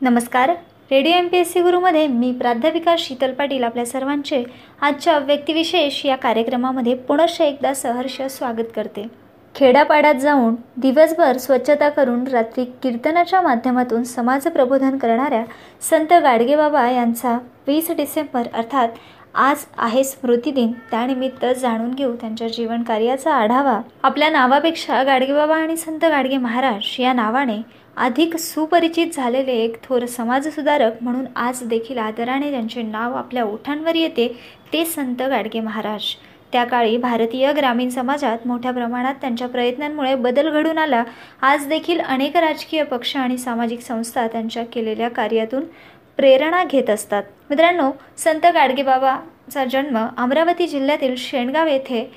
नमस्कार. Radio M P S C गुरुमध्ये मी प्राध्यापिका शीतल पाटील आपल्या सर्वांचे आजच्या व्यक्तिविशेष या कार्यक्रमामध्ये पुनश्च एकदा सहर्ष स्वागत करते. खेड्यापाड्यात जाऊन दिवसभर स्वच्छता करून रात्री कीर्तनाच्या माध्यमातून समाज प्रबोधन करणाऱ्या संत गाडगेबाबा यांचा वीस डिसेंबर अर्थात आज आहे स्मृती दिन त्यानिमित्त जाणून घेऊ त्यांच्या जीवन कार्याचा आढावा. आपल्या नावापेक्षा गाडगेबाबा आणि संत गाडगे महाराज या नावाने अधिक सुपरिचित झालेले एक थोर समाजसुधारक म्हणून आज देखील आदराने त्यांचे नाव आपल्या ओठांवर येते ते संत गाडगे महाराज. त्या काळी भारतीय ग्रामीण समाजात मोठ्या प्रमाणात त्यांच्या प्रयत्नांमुळे बदल घडून आला. आज देखील अनेक राजकीय पक्ष आणि सामाजिक संस्था त्यांच्या केलेल्या कार्यातून प्रेरणा घेत असतात. मित्रांनो संत गाडगेबाबाचा जन्म अमरावती जिल्ह्यातील शेणगाव येथे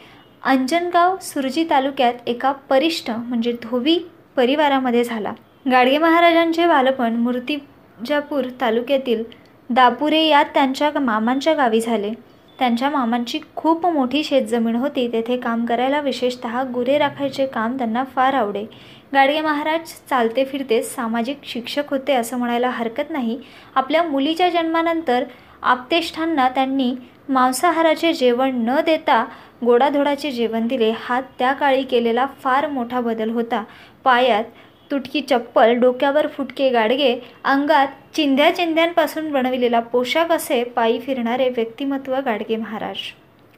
अंजनगाव सुरजी तालुक्यात एका परिष्ठ म्हणजे धोबी परिवारामध्ये झाला. गाडगे महाराजांचे बालपण मूर्तिजापूर तालुक्यातील दापुरे यात त्यांच्या मामांच्या गावी झाले. त्यांच्या मामांची खूप मोठी शेतजमीन होती. तेथे काम करायला विशेषतः गुरे राखायचे काम त्यांना फार आवडे. गाडगे महाराज चालते फिरते सामाजिक शिक्षक होते असं म्हणायला हरकत नाही. आपल्या मुलीच्या जन्मानंतर आपतेष्ठांना त्यांनी मांसाहाराचे जेवण न देता गोडाधोडाचे जेवण दिले. हा त्या काळी केलेला फार मोठा बदल होता. पायात तुटकी चप्पल डोक्यावर फुटके गाडगे अंगात चिंध्या चिंध्यांपासून बनविलेला पोशाख असे पायी फिरणारे व्यक्तिमत्व गाडगे महाराज.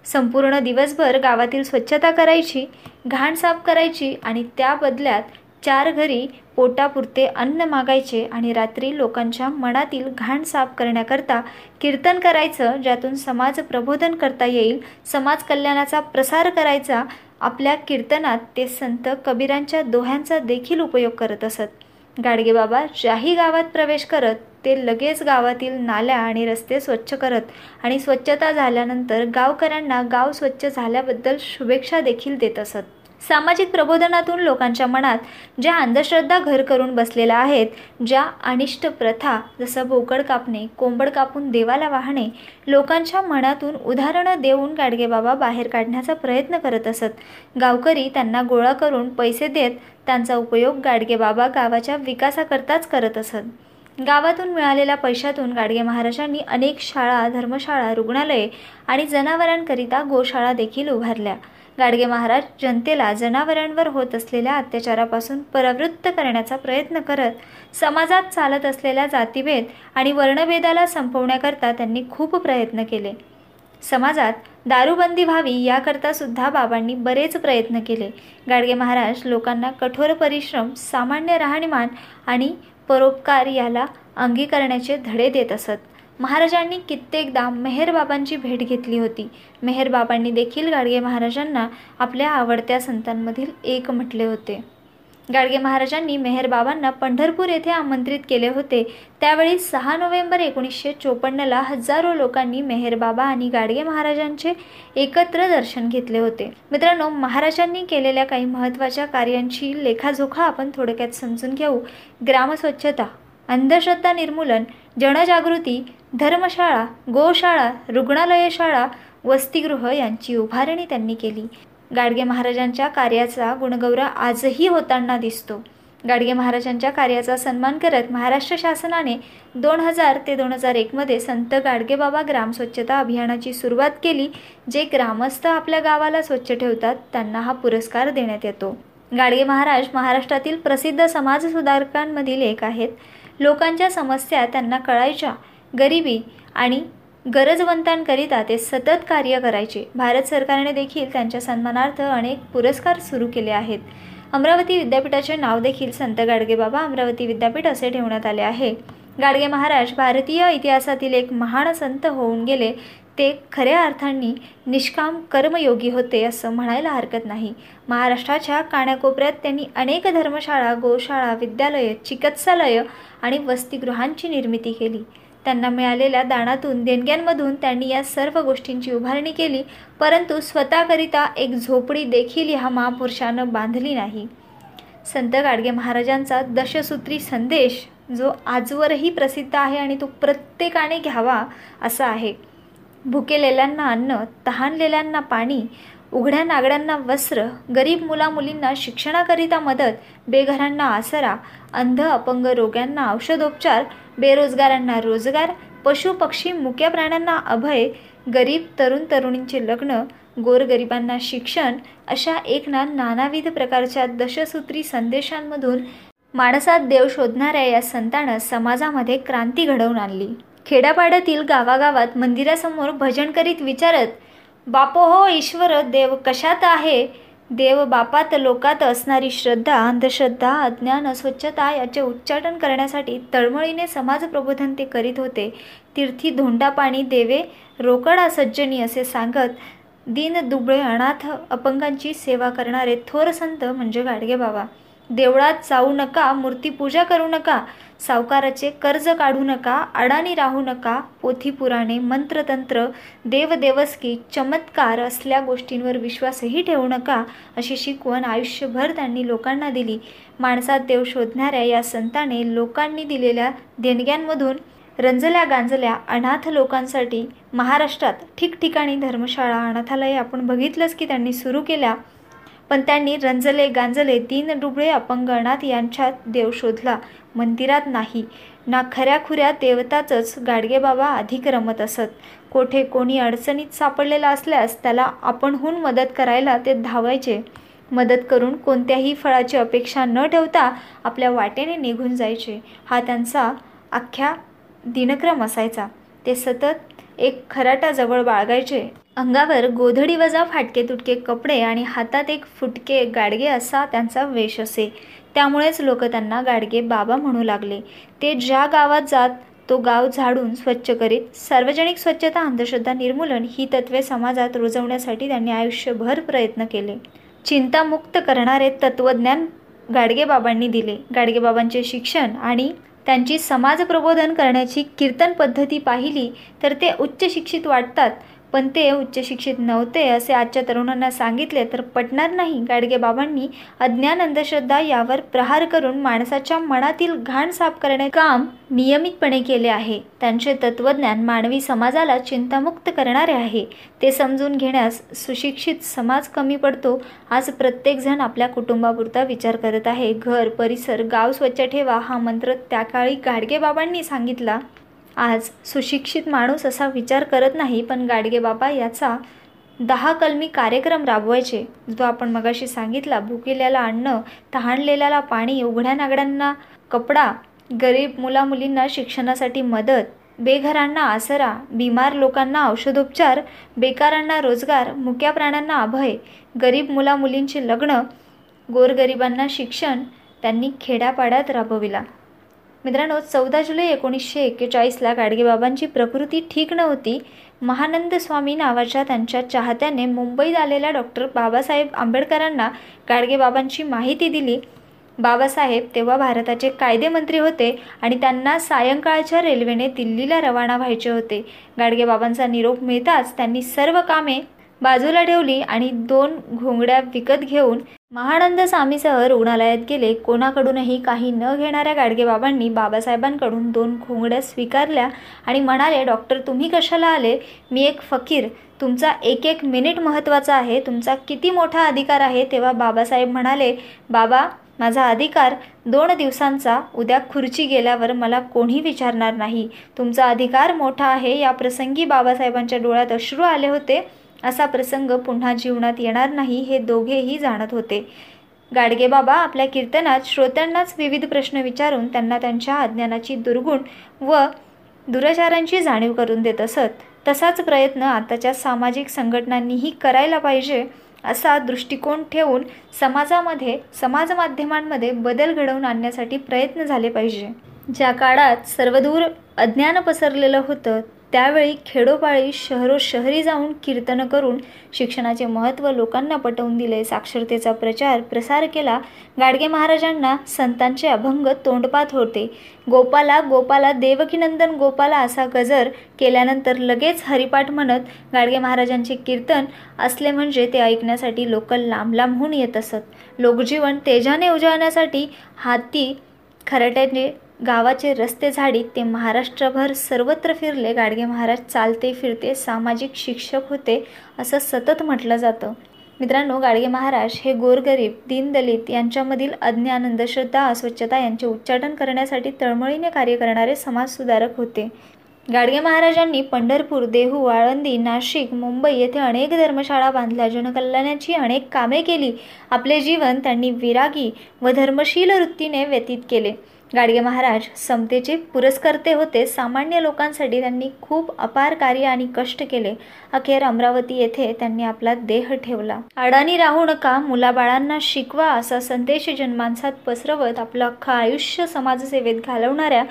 संपूर्ण दिवसभर गावातील स्वच्छता करायची घाण साफ करायची आणि त्या बदल्यात चार घरी पोटापुरते अन्न मागायचे आणि रात्री लोकांच्या मनातील घाण साफ करण्याकरता कीर्तन करायचं ज्यातून समाज प्रबोधन करता येईल समाज कल्याणाचा प्रसार करायचा आपल्या कीर्तनात ते संत कबीरांच्या दोह्यांचा देखील उपयोग करत असत. गाडगेबाबा ज्याही गावात प्रवेश करत ते लगेच गावातील नाल्या आणि रस्ते स्वच्छ करत आणि स्वच्छता झाल्यानंतर गावकऱ्यांना गाव स्वच्छ झाल्याबद्दल शुभेच्छा देखील देत असत. सामाजिक प्रबोधनातून लोकांच्या मनात ज्या अंधश्रद्धा घर करून बसलेल्या आहेत ज्या अनिष्ट प्रथा जसं बोकड कापणे कोंबड कापून देवाला वाहणे लोकांच्या मनातून उदाहरणं देऊन गाडगेबाबा बाहेर काढण्याचा प्रयत्न करत असत. गावकरी त्यांना गोळा करून पैसे देत त्यांचा उपयोग गाडगेबाबा गावाच्या विकासाकरताच करत असत. गावातून मिळालेल्या पैशातून गाडगे महाराजांनी अनेक शाळा धर्मशाळा रुग्णालये आणि जनावरांकरिता गोशाळा देखील उभारल्या. गाडगे महाराज जनतेला जनावरांवर होत असलेल्या अत्याचारापासून परावृत्त करण्याचा प्रयत्न करत समाजात चालत असलेल्या जातीभेद आणि वर्णभेदाला संपवण्याकरता त्यांनी खूप प्रयत्न केले. समाजात दारूबंदी व्हावी याकरता सुद्धा बाबांनी बरेच प्रयत्न केले. गाडगे महाराज लोकांना कठोर परिश्रम सामान्य राहणीमान आणि परोपकार याला अंगीकरण्याचे धडे देत असत. महाराजांनी कित्येकदा मेहरबाबांची भेट घेतली होती. मेहरबाबांनी देखील गाडगे महाराजांना आपल्या आवडत्या संतांमधील एक म्हटले होते. गाडगे महाराजांनी मेहरबाबांना पंढरपूर येथे आमंत्रित केले होते. त्यावेळी सहा नोव्हेंबर एकोणीसशे चोपन्नला हजारो लोकांनी मेहरबाबा आणि गाडगे महाराजांचे एकत्र दर्शन घेतले होते. मित्रांनो महाराजांनी केलेल्या काही महत्त्वाच्या कार्यांची लेखाजोखा आपण थोडक्यात समजून घेऊ. ग्रामस्वच्छता अंधश्रद्धा निर्मूलन जनजागृती धर्मशाळा गोशाळा रुग्णालयशाळा वसतिगृह यांची उभारणी त्यांनी केली. गाडगे महाराजांच्या कार्याचा गुणगौरव आजही होताना दिसतो. गाडगे महाराजांच्या कार्याचा सन्मान करत महाराष्ट्र शासनाने दोन हजार ते दोन हजार एकमध्ये संत गाडगेबाबा ग्राम स्वच्छता अभियानाची सुरुवात केली जे ग्रामस्थ आपल्या गावाला स्वच्छ ठेवतात त्यांना हा पुरस्कार देण्यात येतो. गाडगे महाराज महाराष्ट्रातील प्रसिद्ध समाज सुधारकांमधील एक आहेत. लोकांच्या समस्या त्यांना कळायच्या. गरिबी आणि गरजवंतांकरिता ते सतत कार्य करायचे. भारत सरकारने देखील त्यांच्या सन्मानार्थ अनेक पुरस्कार सुरू केले आहेत. अमरावती विद्यापीठाचे नाव देखील संत गाडगेबाबा अमरावती विद्यापीठ असे ठेवण्यात आले आहे. गाडगे महाराज भारतीय इतिहासातील एक महान संत होऊन गेले. ते खऱ्या अर्थांनी निष्काम कर्मयोगी होते असं म्हणायला हरकत नाही. महाराष्ट्राच्या कानाकोपऱ्यात त्यांनी अनेक धर्मशाळा गोशाळा विद्यालय चिकित्सालय आणि वसतिगृहांची निर्मिती केली. त्यांना मिळालेल्या दानातून देणग्यांमधून त्यांनी या सर्व गोष्टींची उभारणी केली परंतु स्वतःकरिता एक झोपडी देखील ह्या महापुरुषानं बांधली नाही. संत गाडगे महाराजांचा दशसूत्री संदेश जो आजवरही प्रसिद्ध आहे आणि तो प्रत्येकाने घ्यावा असा आहे. भुकेलेल्यांना अन्न तहानलेल्यांना पाणी उघड्या नागड्यांना वस्त्र गरीब मुलामुलींना शिक्षणाकरिता मदत बेघरांना आसरा अंध अपंग रोग्यांना औषधोपचार बेरोजगारांना रोजगार पशुपक्षी मुक्या प्राण्यांना अभय गरीब तरुण तरुणींचे लग्न गोरगरिबांना शिक्षण अशा एक ना नानाविध प्रकारच्या दशसूत्री संदेशांमधून माणसात देव शोधणाऱ्या या संतानं समाजामध्ये क्रांती घडवून आणली. खेड्यापाड्यातील गावागावात मंदिरासमोर भजन करीत विचारत बापो हो ईश्वर देव कशात आहे? देव बापात लोकात असणारी श्रद्धा अंधश्रद्धा अज्ञान अस्वच्छता याचे उच्चाटन करण्यासाठी तळमळीने समाज प्रबोधन ते करीत होते. तीर्थी धोंडा पाणी देवे रोकडा सज्जनी असे सांगत दीन दुबळे अनाथ अपंगांची सेवा करणारे थोर संत म्हणजे गाडगे बाबा. देवळात जाऊ नका मूर्तीपूजा करू नका सावकाराचे कर्ज काढू नका अडाणी राहू नका पोथी पुराणे मंत्रतंत्र देवदेवस्की चमत्कार असल्या गोष्टींवर विश्वासही ठेवू नका अशी शिकवण आयुष्यभर त्यांनी लोकांना दिली. माणसात देव शोधणाऱ्या या संताने लोकांनी दिलेल्या देणग्यांमधून रंजल्या गांजल्या अनाथ लोकांसाठी महाराष्ट्रात ठिकठिकाणी धर्मशाळा अनाथालय आपण बघितलंच की त्यांनी सुरू केल्या. पण त्यांनी रंजले गांजले तीन डुबळे अपंगणात यांच्यात देव शोधला. मंदिरात नाही. ना खऱ्याखुऱ्या देवताचंच गाडगेबाबा अधिक रमत असत. कोठे कोणी अडचणीत सापडलेला असल्यास त्याला आपणहून मदत करायला ते धावायचे. मदत करून कोणत्याही फळाची अपेक्षा न ठेवता आपल्या वाटेने निघून जायचे. हा त्यांचा अख्ख्या दिनक्रम असायचा. ते सतत एक खराटा जवळ बाळगायचे. अंगावर गोधडी वजा फाटके तुटके कपडे आणि हातात एक फुटके गाडगे असा त्यांचा वेश असे. त्यामुळेच लोक त्यांना गाडगे बाबा म्हणू लागले. ते ज्या गावात जात तो गाव झाडून स्वच्छ करीत सार्वजनिक स्वच्छता अंधश्रद्धा निर्मूलन ही तत्वे समाजात रुजवण्यासाठी त्यांनी आयुष्यभर प्रयत्न केले. चिंतामुक्त करणारे तत्वज्ञान गाडगेबाबांनी दिले. गाडगेबाबांचे शिक्षण आणि त्यांची समाज प्रबोधन करण्याची कीर्तन पद्धती पाहिली तर ते उच्च शिक्षित वाटतात. पण ते उच्च शिक्षित नव्हते असे आजच्या तरुणांना सांगितले तर पटणार नाही. गाडगे बाबांनी अज्ञान अंधश्रद्धा यावर प्रहार करून माणसाच्या मनातील घाण साफ करणे काम नियमितपणे केले आहे. त्यांचे तत्वज्ञान मानवी समाजाला चिंतामुक्त करणारे आहे. ते समजून घेण्यास सुशिक्षित समाज कमी पडतो. आज प्रत्येकजण आपल्या कुटुंबापुरता विचार करत आहे. घर परिसर गाव स्वच्छ ठेवा हा मंत्र त्या काळी गाडगे बाबांनी सांगितला. आज सुशिक्षित माणूस असा विचार करत नाही पण गाडगे बाबा याचा दहा कलमी कार्यक्रम राबवायचे. जो आपण मगाशी सांगितला भुकेल्याला अन्न तहानलेल्याला पाणी उघड्या नागड्यांना कपडा गरीब मुलामुलींना शिक्षणासाठी मदत बेघरांना आसरा बिमार लोकांना औषधोपचार बेकारांना रोजगार मुक्या प्राण्यांना अभय गरीब मुलामुलींचे लग्न गोरगरिबांना शिक्षण त्यांनी खेड्यापाड्यात राबविला. मित्रांनो चौदा जुलै एकोणीसशे एक्केचाळीसला गाडगेबाबांची प्रकृती ठीक नव्हती. महानंद स्वामी नावाच्या त्यांच्या चाहत्याने मुंबईत आलेल्या डॉक्टर बाबासाहेब आंबेडकरांना गाडगेबाबांची माहिती दिली. बाबासाहेब तेव्हा भारताचे कायदेमंत्री होते आणि त्यांना सायंकाळच्या रेल्वेने दिल्लीला रवाना व्हायचे होते. गाडगेबाबांचा निरोप मिळताच त्यांनी सर्व कामे बाजूला ठेवली आणि दोन घोंगड्या विकत घेऊन महानंद स्वामीसह रुग्णालयात गेले. कोणाकडूनही काही न घेणाऱ्या गाडगेबाबांनी बाबासाहेबांकडून दोन घोंगड्या स्वीकारल्या आणि म्हणाले डॉक्टर तुम्ही कशाला आले? मी एक फकीर. तुमचा एक एक मिनिट महत्त्वाचा आहे. तुमचा किती मोठा अधिकार आहे? तेव्हा बाबासाहेब म्हणाले बाबा माझा अधिकार दोन दिवसांचा. उद्या खुर्ची गेल्यावर मला कोणी विचारणार नाही. तुमचा अधिकार मोठा आहे. या प्रसंगी बाबासाहेबांच्या डोळ्यात अश्रू आले होते. असा प्रसंग पुन्हा जीवनात येणार नाही हे दोघेही जाणत होते. गाडगेबाबा आपल्या कीर्तनात श्रोत्यांनाच विविध प्रश्न विचारून त्यांना त्यांच्या अज्ञानाची दुर्गुण व दुराचारांची जाणीव करून देत असत. तसाच प्रयत्न आताच्या सामाजिक संघटनांनीही करायला पाहिजे असा दृष्टिकोन ठेवून समाजामध्ये समाज माध्यमांमध्ये बदल घडवून आणण्यासाठी प्रयत्न झाले पाहिजे. ज्या काळात सर्वदूर अज्ञान पसरलेलं होतं त्यावेळी खेडोपाळी शहरो शहरी जाऊन कीर्तन करून शिक्षणाचे महत्त्व लोकांना पटवून दिले. साक्षरतेचा प्रचार प्रसार केला. गाडगे महाराजांना संतांचे अभंग तोंडपात होते. गोपाला गोपाला देवकीनंदन गोपाला असा गजर केल्यानंतर लगेच हरिपाठ म्हणत गाडगे महाराजांचे कीर्तन असले म्हणजे ते ऐकण्यासाठी लोक लांब लांबहून येत असत. लोकजीवन तेजाने उजळण्यासाठी हाती खराट्याने गावाचे रस्ते झाडीत ते महाराष्ट्रभर सर्वत्र फिरले. गाडगे महाराज चालते फिरते सामाजिक शिक्षक होते असं सतत म्हटलं जातं. मित्रांनो गाडगे महाराज हे गोरगरीब दीनदलित यांच्यामधील अज्ञान अंधश्रद्धा अस्वच्छता यांचे उच्चाटन करण्यासाठी तळमळीने कार्य करणारे समाजसुधारक होते. गाडगे महाराजांनी पंढरपूर देहू आळंदी नाशिक मुंबई येथे अनेक धर्मशाळा बांधल्या. जनकल्याणाची अनेक कामे केली. आपले जीवन त्यांनी विरागी व धर्मशील वृत्तीने व्यतीत केले. गाडगे महाराज समतेचे पुरस्कर्ते होते. सामान्य लोकांसाठी त्यांनी खूप अपार कार्य आणि कष्ट केले. अखेर अमरावती येथे त्यांनी आपला देह ठेवला. अडाणी राहू नका मुलाबाळांना शिकवा असा संदेश जनमानसात पसरवत आपलं अख्खं आयुष्य समाजसेवेत घालवणाऱ्या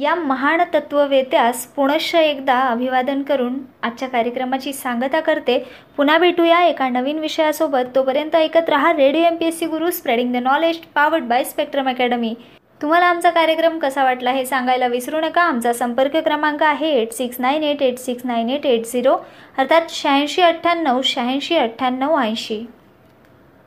या महान तत्ववेत्यास पुनश्च एकदा अभिवादन करून आजच्या कार्यक्रमाची सांगता करते. पुन्हा भेटूया एका नवीन विषयासोबत. तोपर्यंत ऐकत रहा radio M P S C Guru spreading the knowledge powered by Spectrum Academy तुम्हाला आमचा कार्यक्रम कसा वाटला हे सांगायला विसरू नका. आमचा संपर्क क्रमांक आहे eight six nine eight eight six nine eight eight zero अर्थात शहाऐंशी अठ्ठ्याण्णव शहाऐंशी अठ्ठ्याण्णव ऐंशी.